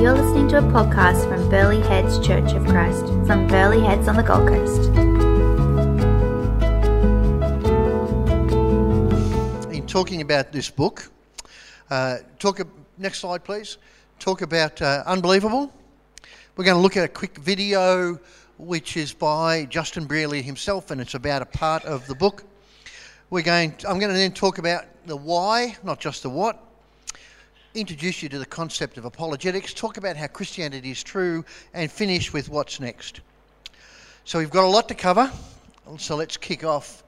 You're listening to a podcast from Burleigh Heads Church of Christ from Burleigh Heads on the Gold Coast. in talking about this book, uh, talk. Next slide, please. Talk about uh, unbelievable. We're going to look at a quick video, which is by Justin Brierley himself, and it's about a part of the book. We're going. I'm going to then talk about the why, not just the what. Introduce you to the concept of apologetics. Talk about how Christianity is true, and finish with what's next. So we've got a lot to cover. So let's kick off.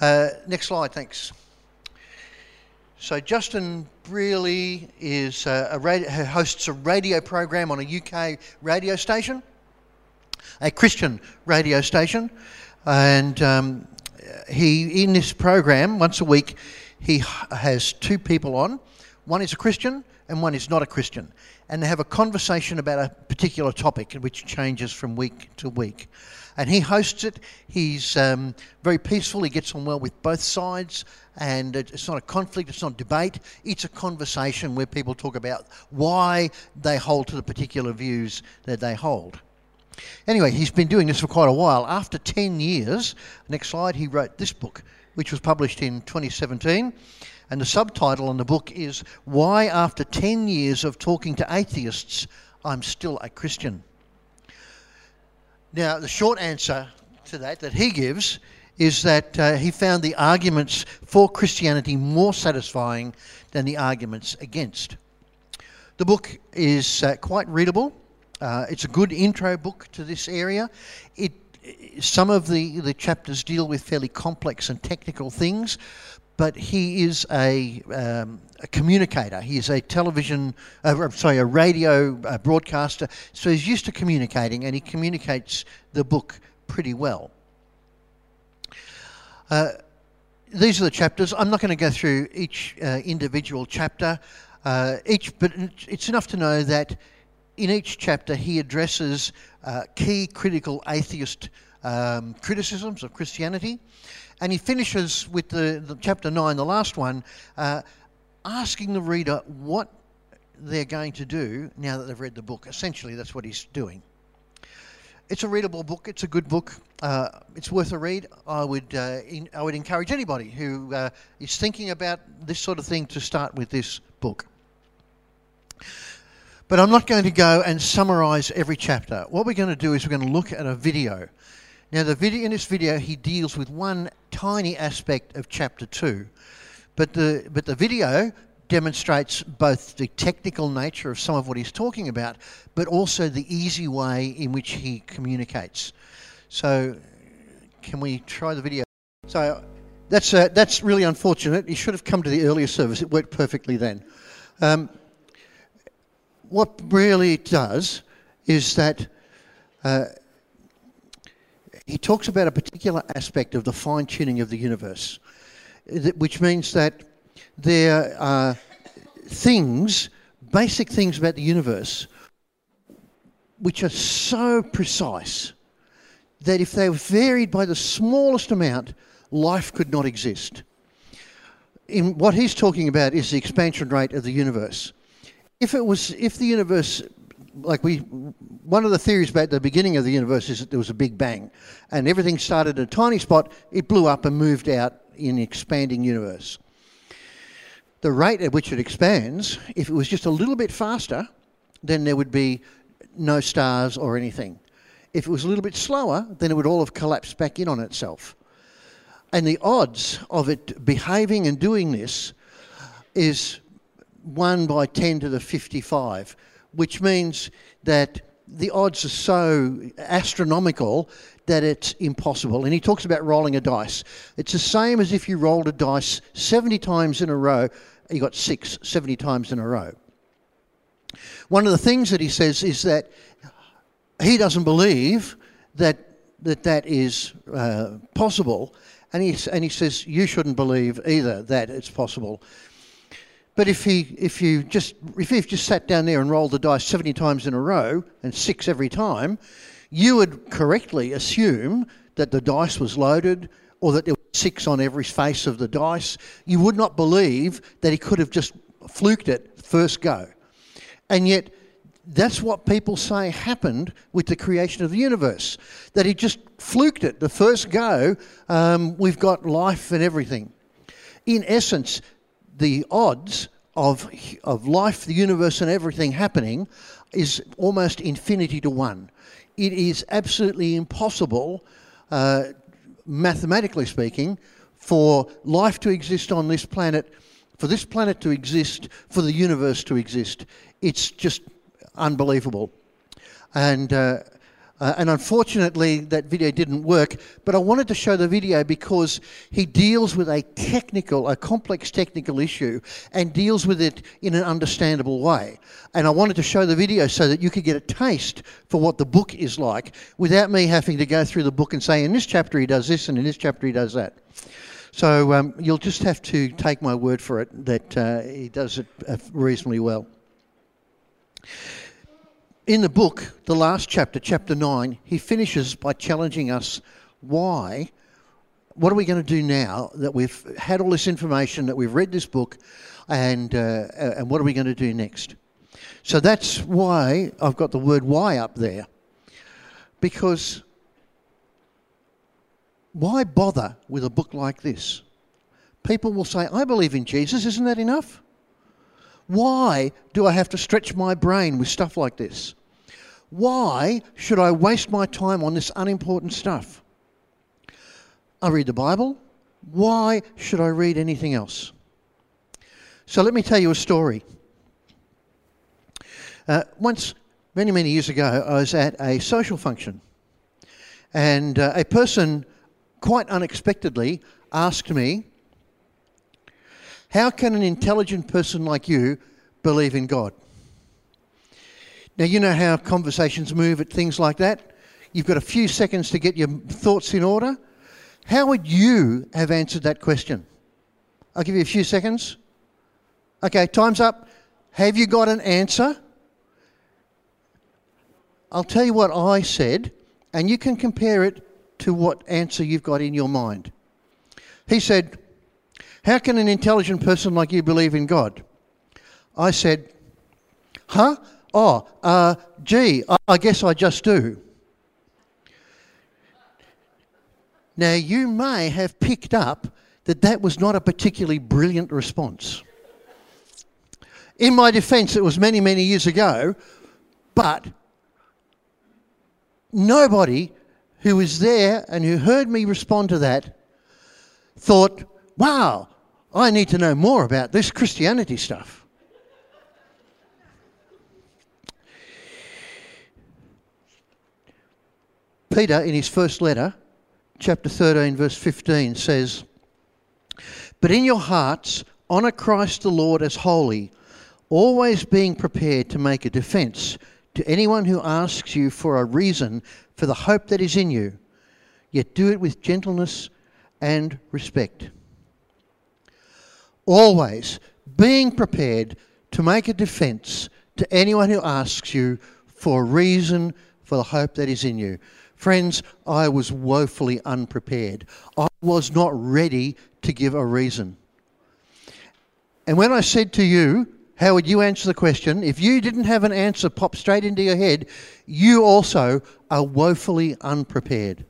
Uh, next slide, thanks. So Justin Brierley is uh, a radio, hosts a radio program on a UK radio station, a Christian radio station, and um, he in this program once a week he has two people on. One is a Christian and one is not a Christian, and they have a conversation about a particular topic, which changes from week to week and he hosts it. He's um, very peaceful. He gets on well with both sides, and it's not a conflict. It's not a debate. It's a conversation where people talk about why they hold to the particular views that they hold. Anyway, he's been doing this for quite a while. After 10 years, next slide, he wrote this book, which was published in 2017. And the subtitle on the book is Why, After 10 Years of Talking to Atheists, I'm Still a Christian. Now, the short answer to that that he gives is that uh, he found the arguments for Christianity more satisfying than the arguments against. The book is uh, quite readable. Uh, it's a good intro book to this area. It some of the, the chapters deal with fairly complex and technical things, but he is a, um, a communicator. He is a television, uh, sorry, a radio uh, broadcaster. So he's used to communicating, and he communicates the book pretty well. Uh, these are the chapters. I'm not going to go through each uh, individual chapter. Uh, each, but it's enough to know that in each chapter he addresses uh, key critical atheist um, criticisms of Christianity, and he finishes with the, the chapter nine, the last one, uh, asking the reader what they're going to do now that they've read the book. Essentially, that's what he's doing. It's a readable book. It's a good book. Uh, it's worth a read. I would uh, in, I would encourage anybody who uh, is thinking about this sort of thing to start with this book. But I'm not going to go and summarise every chapter. What we're going to do is we're going to look at a video. Now, the video in this video, he deals with one tiny aspect of chapter two, but the but the video demonstrates both the technical nature of some of what he's talking about, but also the easy way in which he communicates. So, can we try the video? So, that's uh, that's really unfortunate. You should have come to the earlier service. It worked perfectly then. Um, what really does is that uh, he talks about a particular aspect of the fine tuning of the universe, which means that there are things, basic things about the universe, which are so precise that if they were varied by the smallest amount, life could not exist. In what he's talking about is the expansion rate of the universe if it was if the universe like we one of the theories about the beginning of the universe is that there was a big bang and everything started in a tiny spot. It blew up and moved out in the expanding universe. The rate at which it expands if it was just a little bit faster then there would be no stars or anything. If it was a little bit slower then it would all have collapsed back in on itself. And the odds of it behaving and doing this is 1 by 10 to the 55, which means that the odds are so astronomical that it's impossible. And he talks about rolling a dice. It's the same as if you rolled a dice 70 times in a row, you got six 70 times in a row. One of the things that he says is that he doesn't believe that that, that is uh, possible. And he, and he says, You shouldn't believe either that it's possible. But if he, if you just, if you've just sat down there and rolled the dice 70 times in a row and six every time, you would correctly assume that the dice was loaded or that there were six on every face of the dice. You would not believe that he could have just fluked it first go. And yet, that's what people say happened with the creation of the universe. That he just fluked it. The first go, um, we've got life and everything. In essence, the odds of, of life, the universe, and everything happening is almost infinity to one. It is absolutely impossible, uh, mathematically speaking, for life to exist on this planet, for this planet to exist, for the universe to exist. It's just unbelievable. And uh, uh, and unfortunately, that video didn't work. But I wanted to show the video because he deals with a technical, a complex technical issue, and deals with it in an understandable way. And I wanted to show the video so that you could get a taste for what the book is like without me having to go through the book and say, in this chapter he does this, and in this chapter he does that. So um, you'll just have to take my word for it that uh, he does it uh, reasonably well in the book, the last chapter, chapter 9, he finishes by challenging us why, what are we going to do now that we've had all this information, that we've read this book, and, uh, and what are we going to do next? So that's why I've got the word why up there. Because why bother with a book like this? People will say, I believe in Jesus, isn't that enough? Why do I have to stretch my brain with stuff like this? Why should I waste my time on this unimportant stuff? I read the Bible. Why should I read anything else? So let me tell you a story. Uh, once, many, many years ago, I was at a social function, and uh, a person quite unexpectedly asked me, How can an intelligent person like you believe in God? Now, you know how conversations move at things like that. You've got a few seconds to get your thoughts in order. How would you have answered that question? I'll give you a few seconds. Okay, time's up. Have you got an answer? I'll tell you what I said, and you can compare it to what answer you've got in your mind. He said, How can an intelligent person like you believe in God? I said, Huh? Oh, uh, gee, I, I guess I just do. Now, you may have picked up that that was not a particularly brilliant response. In my defense, it was many, many years ago, but nobody who was there and who heard me respond to that thought, wow, I need to know more about this Christianity stuff. Peter, in his first letter, chapter 13, verse 15, says, But in your hearts, honour Christ the Lord as holy, always being prepared to make a defence to anyone who asks you for a reason for the hope that is in you, yet do it with gentleness and respect. Always being prepared to make a defence to anyone who asks you for a reason for the hope that is in you. Friends, I was woefully unprepared. I was not ready to give a reason. And when I said to you, how would you answer the question? If you didn't have an answer pop straight into your head, you also are woefully unprepared.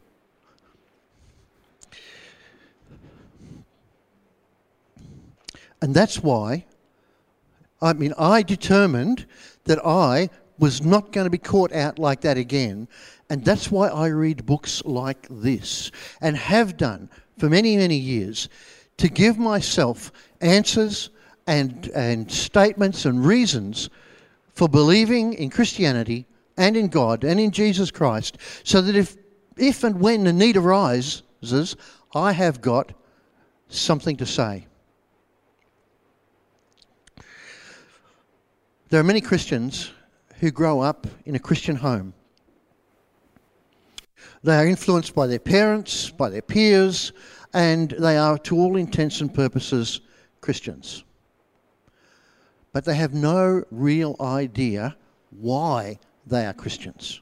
And that's why, I mean, I determined that I was not going to be caught out like that again. And that's why I read books like this and have done for many, many years to give myself answers and, and statements and reasons for believing in Christianity and in God and in Jesus Christ so that if, if and when the need arises, I have got something to say. There are many Christians who grow up in a Christian home they are influenced by their parents, by their peers, and they are, to all intents and purposes, Christians. But they have no real idea why they are Christians.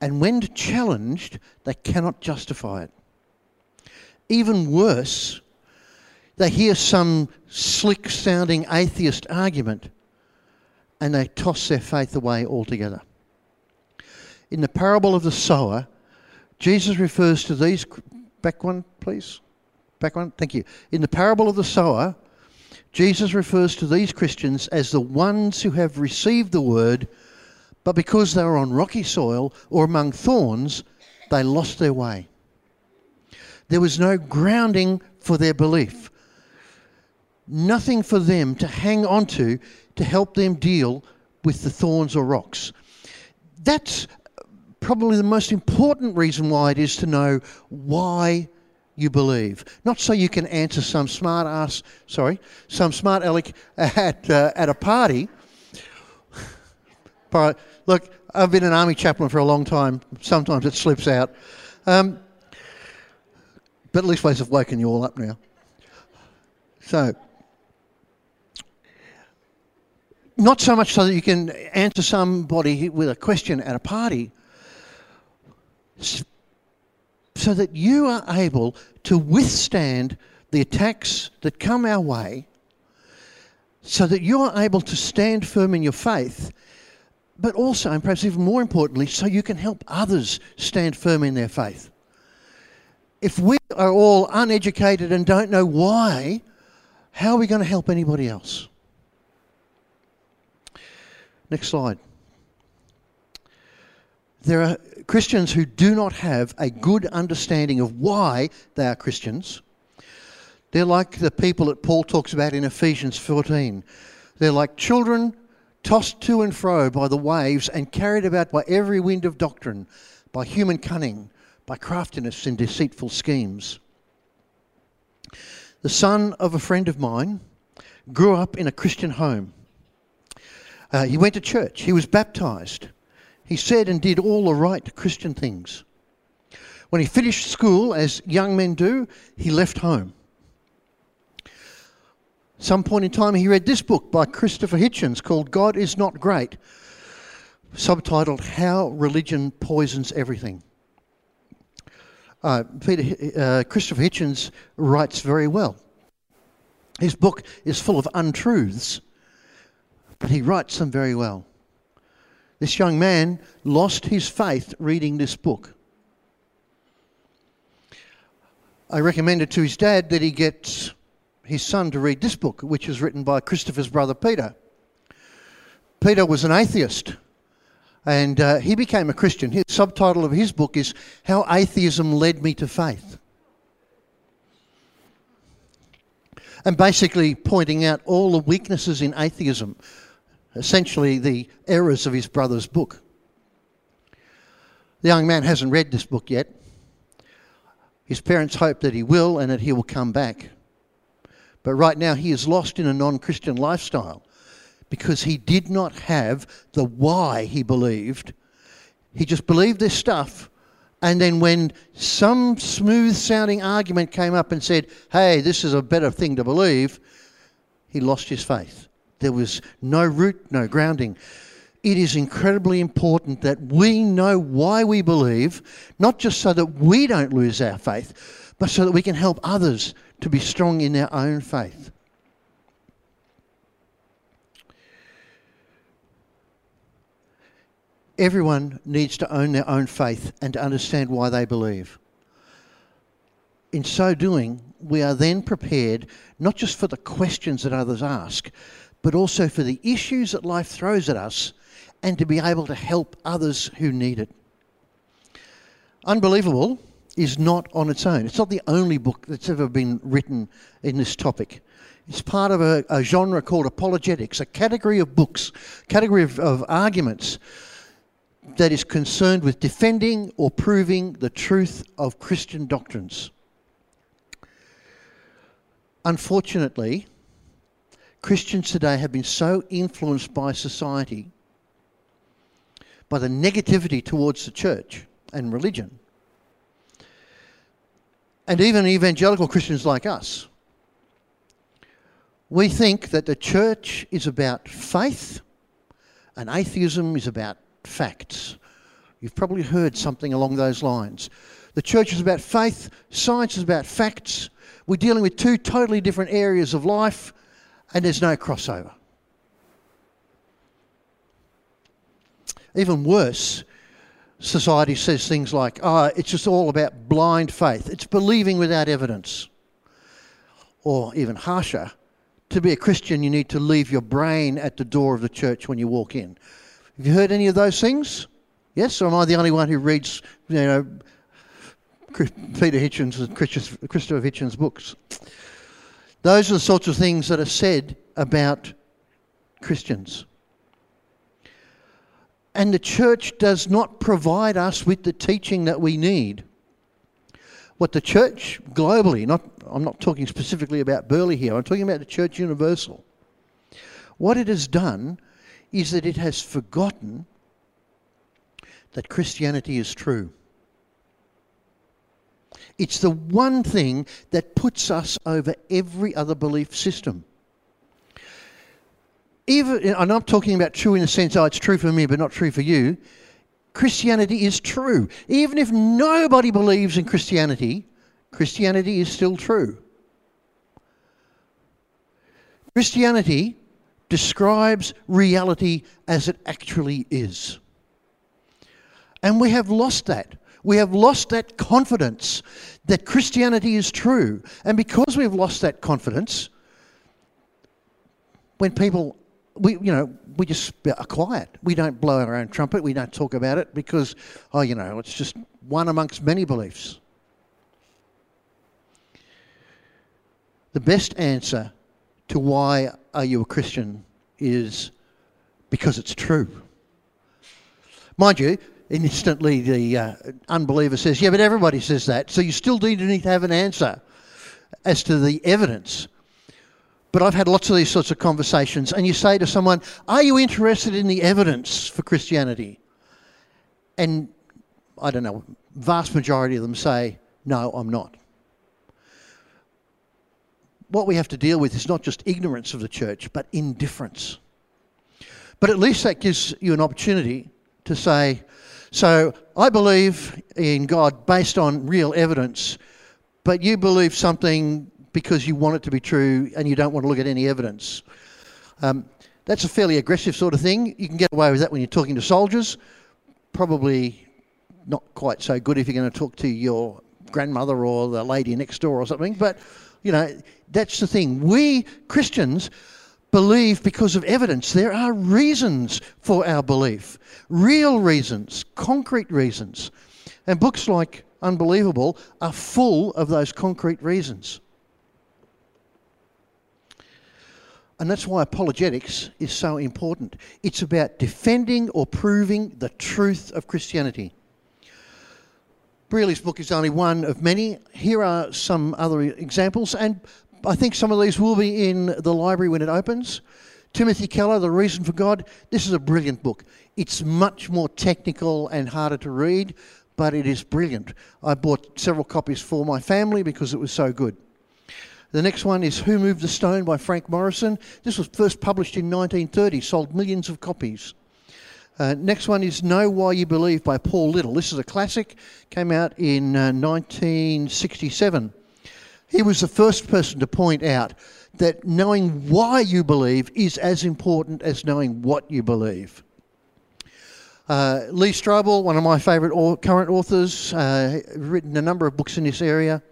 And when challenged, they cannot justify it. Even worse, they hear some slick sounding atheist argument and they toss their faith away altogether. In the parable of the sower, Jesus refers to these. Back one, please. Back one. Thank you. In the parable of the sower, Jesus refers to these Christians as the ones who have received the word, but because they were on rocky soil or among thorns, they lost their way. There was no grounding for their belief, nothing for them to hang on to to help them deal with the thorns or rocks. That's probably the most important reason why it is to know why you believe. Not so you can answer some smart ass, sorry, some smart aleck at, uh, at a party. but look, I've been an army chaplain for a long time. Sometimes it slips out. Um, but at least I've woken you all up now. So, not so much so that you can answer somebody with a question at a party, so that you are able to withstand the attacks that come our way, so that you are able to stand firm in your faith, but also, and perhaps even more importantly, so you can help others stand firm in their faith. If we are all uneducated and don't know why, how are we going to help anybody else? Next slide. There are Christians who do not have a good understanding of why they are Christians. They're like the people that Paul talks about in Ephesians 14. They're like children tossed to and fro by the waves and carried about by every wind of doctrine, by human cunning, by craftiness and deceitful schemes. The son of a friend of mine grew up in a Christian home. Uh, he went to church, he was baptized. He said and did all the right Christian things. When he finished school, as young men do, he left home. Some point in time, he read this book by Christopher Hitchens called God is Not Great, subtitled How Religion Poisons Everything. Uh, Peter, uh, Christopher Hitchens writes very well. His book is full of untruths, but he writes them very well. This young man lost his faith reading this book. I recommended to his dad that he get his son to read this book, which was written by Christopher's brother Peter. Peter was an atheist and uh, he became a Christian. His subtitle of his book is How Atheism Led Me to Faith. And basically pointing out all the weaknesses in atheism essentially the errors of his brother's book. The young man hasn't read this book yet. His parents hope that he will and that he will come back. But right now he is lost in a non Christian lifestyle because he did not have the why he believed. He just believed this stuff. And then when some smooth sounding argument came up and said, hey, this is a better thing to believe, he lost his faith. There was no root, no grounding. It is incredibly important that we know why we believe, not just so that we don't lose our faith, but so that we can help others to be strong in their own faith. Everyone needs to own their own faith and to understand why they believe. In so doing, we are then prepared not just for the questions that others ask, but also for the issues that life throws at us and to be able to help others who need it. Unbelievable is not on its own. It's not the only book that's ever been written in this topic. It's part of a, a genre called apologetics, a category of books, category of, of arguments that is concerned with defending or proving the truth of Christian doctrines. Unfortunately, Christians today have been so influenced by society, by the negativity towards the church and religion, and even evangelical Christians like us. We think that the church is about faith and atheism is about facts. You've probably heard something along those lines. The church is about faith, science is about facts. We're dealing with two totally different areas of life and there's no crossover. even worse, society says things like, oh, it's just all about blind faith. It's believing without evidence. Or even harsher, to be a Christian, you need to leave your brain at the door of the church when you walk in. Have you heard any of those things? Yes, or am I the only one who reads, you know, Peter Hitchens and Christopher Hitchens' books? Those are the sorts of things that are said about Christians. And the church does not provide us with the teaching that we need. What the church globally, not, I'm not talking specifically about Burleigh here, I'm talking about the church universal. What it has done is that it has forgotten that Christianity is true. It's the one thing that puts us over every other belief system. Even, and I'm not talking about true in the sense, oh, it's true for me, but not true for you. Christianity is true. Even if nobody believes in Christianity, Christianity is still true. Christianity describes reality as it actually is. And we have lost that. We have lost that confidence that Christianity is true. And because we've lost that confidence, when people, we, you know, we just are quiet. We don't blow our own trumpet. We don't talk about it because, oh, you know, it's just one amongst many beliefs. The best answer to why are you a Christian is because it's true. Mind you, instantly the uh, unbeliever says, Yeah, but everybody says that. So you still need to have an answer as to the evidence. But I've had lots of these sorts of conversations, and you say to someone, Are you interested in the evidence for Christianity? And I don't know, vast majority of them say, No, I'm not. What we have to deal with is not just ignorance of the church, but indifference. But at least that gives you an opportunity to say, so I believe in God based on real evidence, but you believe something because you want it to be true and you don't want to look at any evidence. Um, that's a fairly aggressive sort of thing. You can get away with that when you're talking to soldiers. Probably not quite so good if you're going to talk to your grandmother or the lady next door or something. But, you know, that's the thing. We Christians believe because of evidence. There are reasons for our belief, real reasons, concrete reasons. And books like Unbelievable are full of those concrete reasons. And that's why apologetics is so important. It's about defending or proving the truth of Christianity. Brierley's book is only one of many. Here are some other examples, and I think some of these will be in the library when it opens. Timothy Keller, The Reason for God. This is a brilliant book. It's much more technical and harder to read, but it is brilliant. I bought several copies for my family because it was so good. The next one is Who Moved the Stone by Frank Morison. This was first published in 1930, sold millions of copies. Uh, next one is Know Why You Believe by Paul Little. This is a classic, came out in uh, 1967. He was the first person to point out that knowing why you believe is as important as knowing what you believe. Uh, Lee Strobel, one of my favourite au- current authors, uh, written a number of books in this area.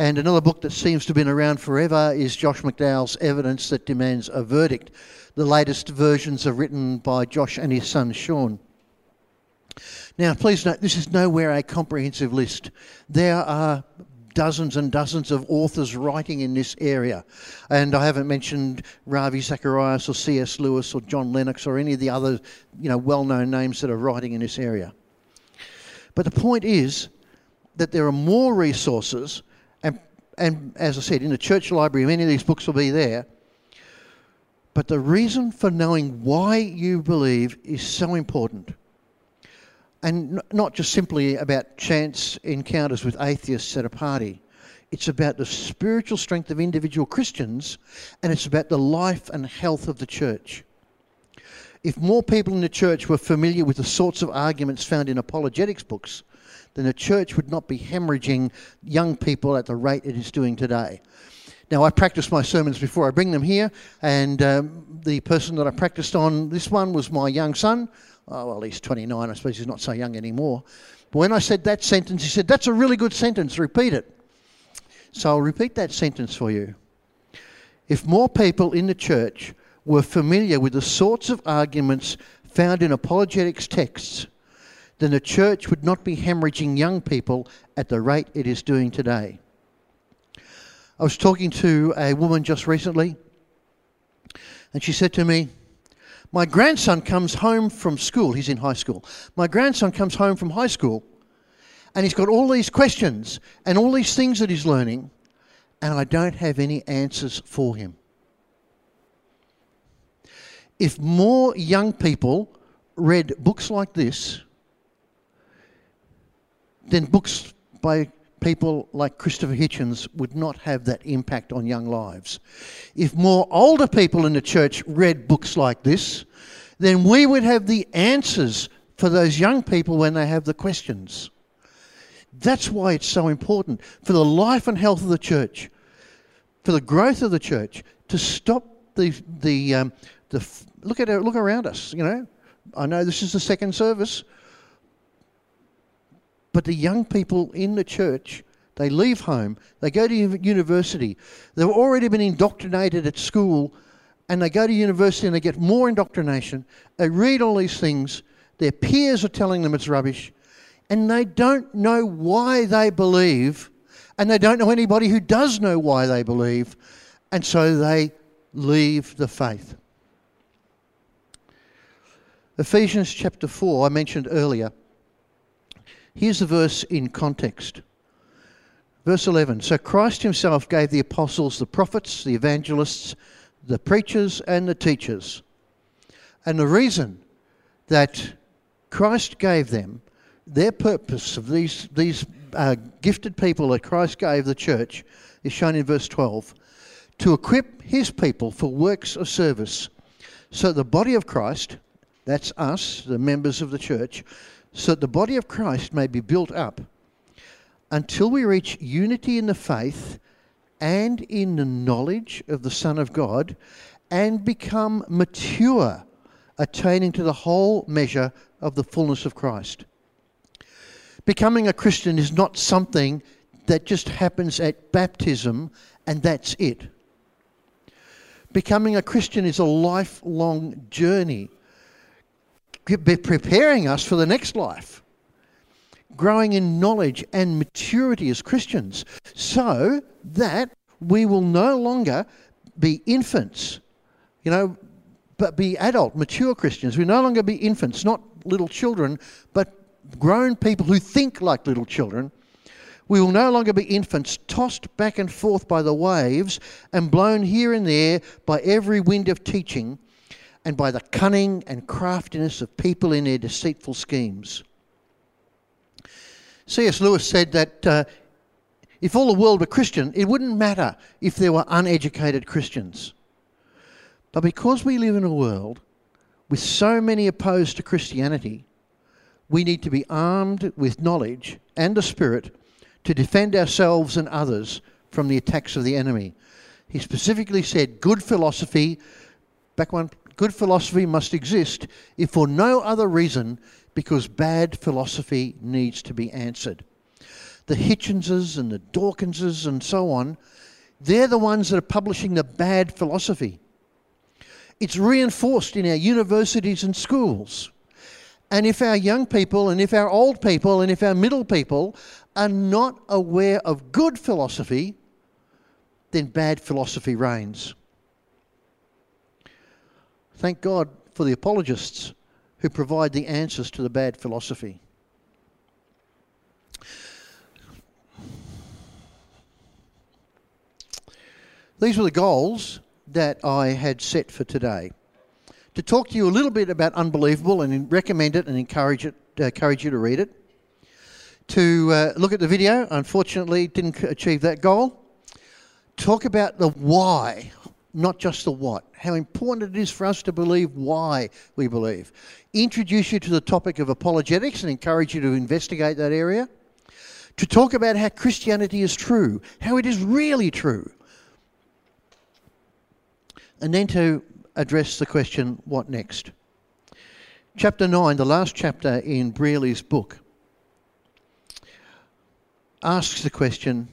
And another book that seems to have been around forever is Josh McDowell's Evidence That Demands a Verdict. The latest versions are written by Josh and his son Sean. Now, please note, this is nowhere a comprehensive list. There are dozens and dozens of authors writing in this area. And I haven't mentioned Ravi Zacharias or C.S. Lewis or John Lennox or any of the other you know, well known names that are writing in this area. But the point is that there are more resources, and, and as I said, in the church library, many of these books will be there. But the reason for knowing why you believe is so important and not just simply about chance encounters with atheists at a party. It's about the spiritual strength of individual Christians and it's about the life and health of the church. If more people in the church were familiar with the sorts of arguments found in apologetics books, then the church would not be hemorrhaging young people at the rate it is doing today. Now, I practice my sermons before I bring them here, and um, the person that I practiced on this one was my young son. Oh, well, he's 29. I suppose he's not so young anymore. But when I said that sentence, he said, That's a really good sentence. Repeat it. So I'll repeat that sentence for you. If more people in the church were familiar with the sorts of arguments found in apologetics texts, then the church would not be hemorrhaging young people at the rate it is doing today. I was talking to a woman just recently, and she said to me, My grandson comes home from school. He's in high school. My grandson comes home from high school, and he's got all these questions and all these things that he's learning, and I don't have any answers for him if more young people read books like this, then books by people like Christopher Hitchens would not have that impact on young lives. If more older people in the church read books like this, then we would have the answers for those young people when they have the questions. That's why it's so important for the life and health of the church, for the growth of the church, to stop the, the, um, the look at look around us. You know, I know this is the second service, but the young people in the church, they leave home, they go to university, they've already been indoctrinated at school, and they go to university and they get more indoctrination. They read all these things. Their peers are telling them it's rubbish, and they don't know why they believe, and they don't know anybody who does know why they believe, and so they leave the faith. Ephesians chapter 4, I mentioned earlier. Here's the verse in context. Verse 11 So Christ himself gave the apostles, the prophets, the evangelists, the preachers, and the teachers. And the reason that Christ gave them, their purpose of these, these uh, gifted people that Christ gave the church, is shown in verse 12 to equip his people for works of service, so the body of Christ that's us, the members of the church, so that the body of Christ may be built up until we reach unity in the faith and in the knowledge of the Son of God and become mature, attaining to the whole measure of the fullness of Christ. Becoming a Christian is not something that just happens at baptism and that's it. Becoming a Christian is a lifelong journey preparing us for the next life, growing in knowledge and maturity as Christians, so that we will no longer be infants, you know, but be adult, mature Christians. We no longer be infants, not little children, but grown people who think like little children. We will no longer be infants tossed back and forth by the waves and blown here and there by every wind of teaching and by the cunning and craftiness of people in their deceitful schemes. C.S. Lewis said that uh, if all the world were Christian, it wouldn't matter if there were uneducated Christians. But because we live in a world with so many opposed to Christianity, we need to be armed with knowledge and the Spirit to defend ourselves and others from the attacks of the enemy. He specifically said good philosophy, back one Good philosophy must exist if for no other reason because bad philosophy needs to be answered. The Hitchenses and the Dawkinses and so on, they're the ones that are publishing the bad philosophy. It's reinforced in our universities and schools. And if our young people and if our old people and if our middle people are not aware of good philosophy, then bad philosophy reigns. Thank God for the apologists who provide the answers to the bad philosophy. These were the goals that I had set for today. To talk to you a little bit about Unbelievable and recommend it and encourage, it, uh, encourage you to read it. To uh, look at the video, unfortunately, didn't achieve that goal. Talk about the why not just the what. How important it is for us to believe why we believe. Introduce you to the topic of apologetics and encourage you to investigate that area. To talk about how Christianity is true, how it is really true. And then to address the question, what next? chapter 9, the last chapter in Brierley's book, asks the question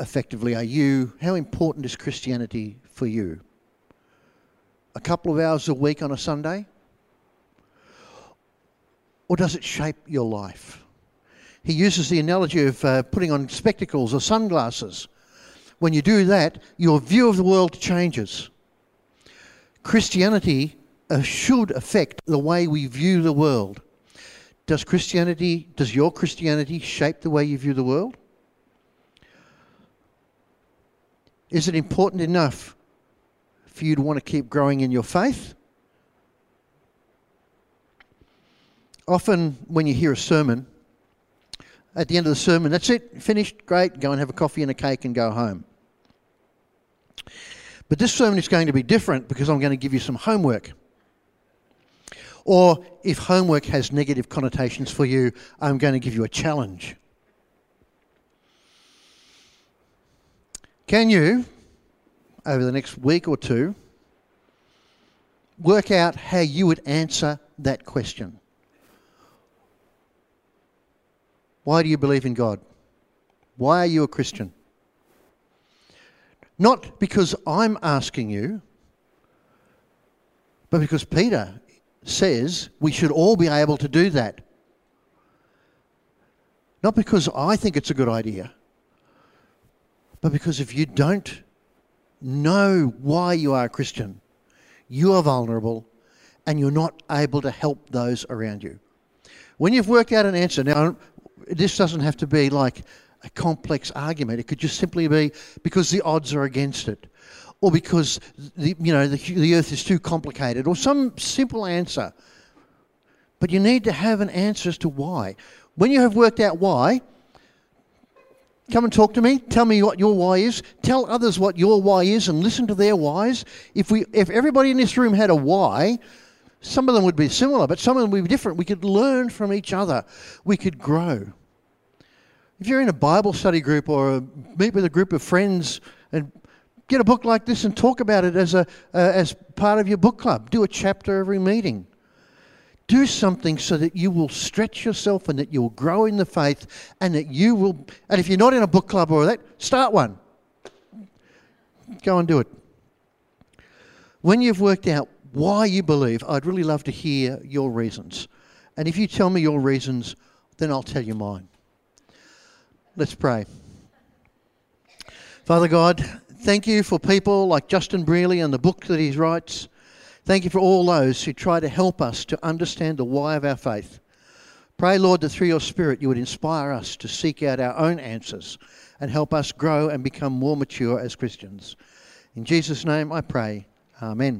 effectively, are you, how important is Christianity for you? A couple of hours a week on a Sunday? Or does it shape your life? He uses the analogy of uh, putting on spectacles or sunglasses. When you do that, your view of the world changes. Christianity uh, should affect the way we view the world. Does Christianity, does your Christianity shape the way you view the world? Is it important enough for you to want to keep growing in your faith? Often, when you hear a sermon, at the end of the sermon, that's it, finished, great, go and have a coffee and a cake and go home. But this sermon is going to be different because I'm going to give you some homework. Or if homework has negative connotations for you, I'm going to give you a challenge. Can you, over the next week or two, work out how you would answer that question? Why do you believe in God? Why are you a Christian? Not because I'm asking you, but because Peter says we should all be able to do that. Not because I think it's a good idea, but because if you don't know why you are a Christian, you are vulnerable and you're not able to help those around you. When you've worked out an answer, now this doesn't have to be like a complex argument. It could just simply be because the odds are against it, or because the, you know the, the earth is too complicated, or some simple answer. But you need to have an answer as to why. When you have worked out why, come and talk to me. Tell me what your why is. Tell others what your why is, and listen to their whys. If we, if everybody in this room had a why, some of them would be similar, but some of them would be different. We could learn from each other. We could grow. If you're in a Bible study group or meet with a group of friends and get a book like this and talk about it as, a, uh, as part of your book club, do a chapter every meeting. Do something so that you will stretch yourself and that you'll grow in the faith and that you will. And if you're not in a book club or that, start one. Go and do it. When you've worked out why you believe, I'd really love to hear your reasons. And if you tell me your reasons, then I'll tell you mine. Let's pray. Father God, thank you for people like Justin Brierley and the book that he writes. Thank you for all those who try to help us to understand the why of our faith. Pray, Lord, that through your Spirit you would inspire us to seek out our own answers and help us grow and become more mature as Christians. In Jesus' name I pray. Amen.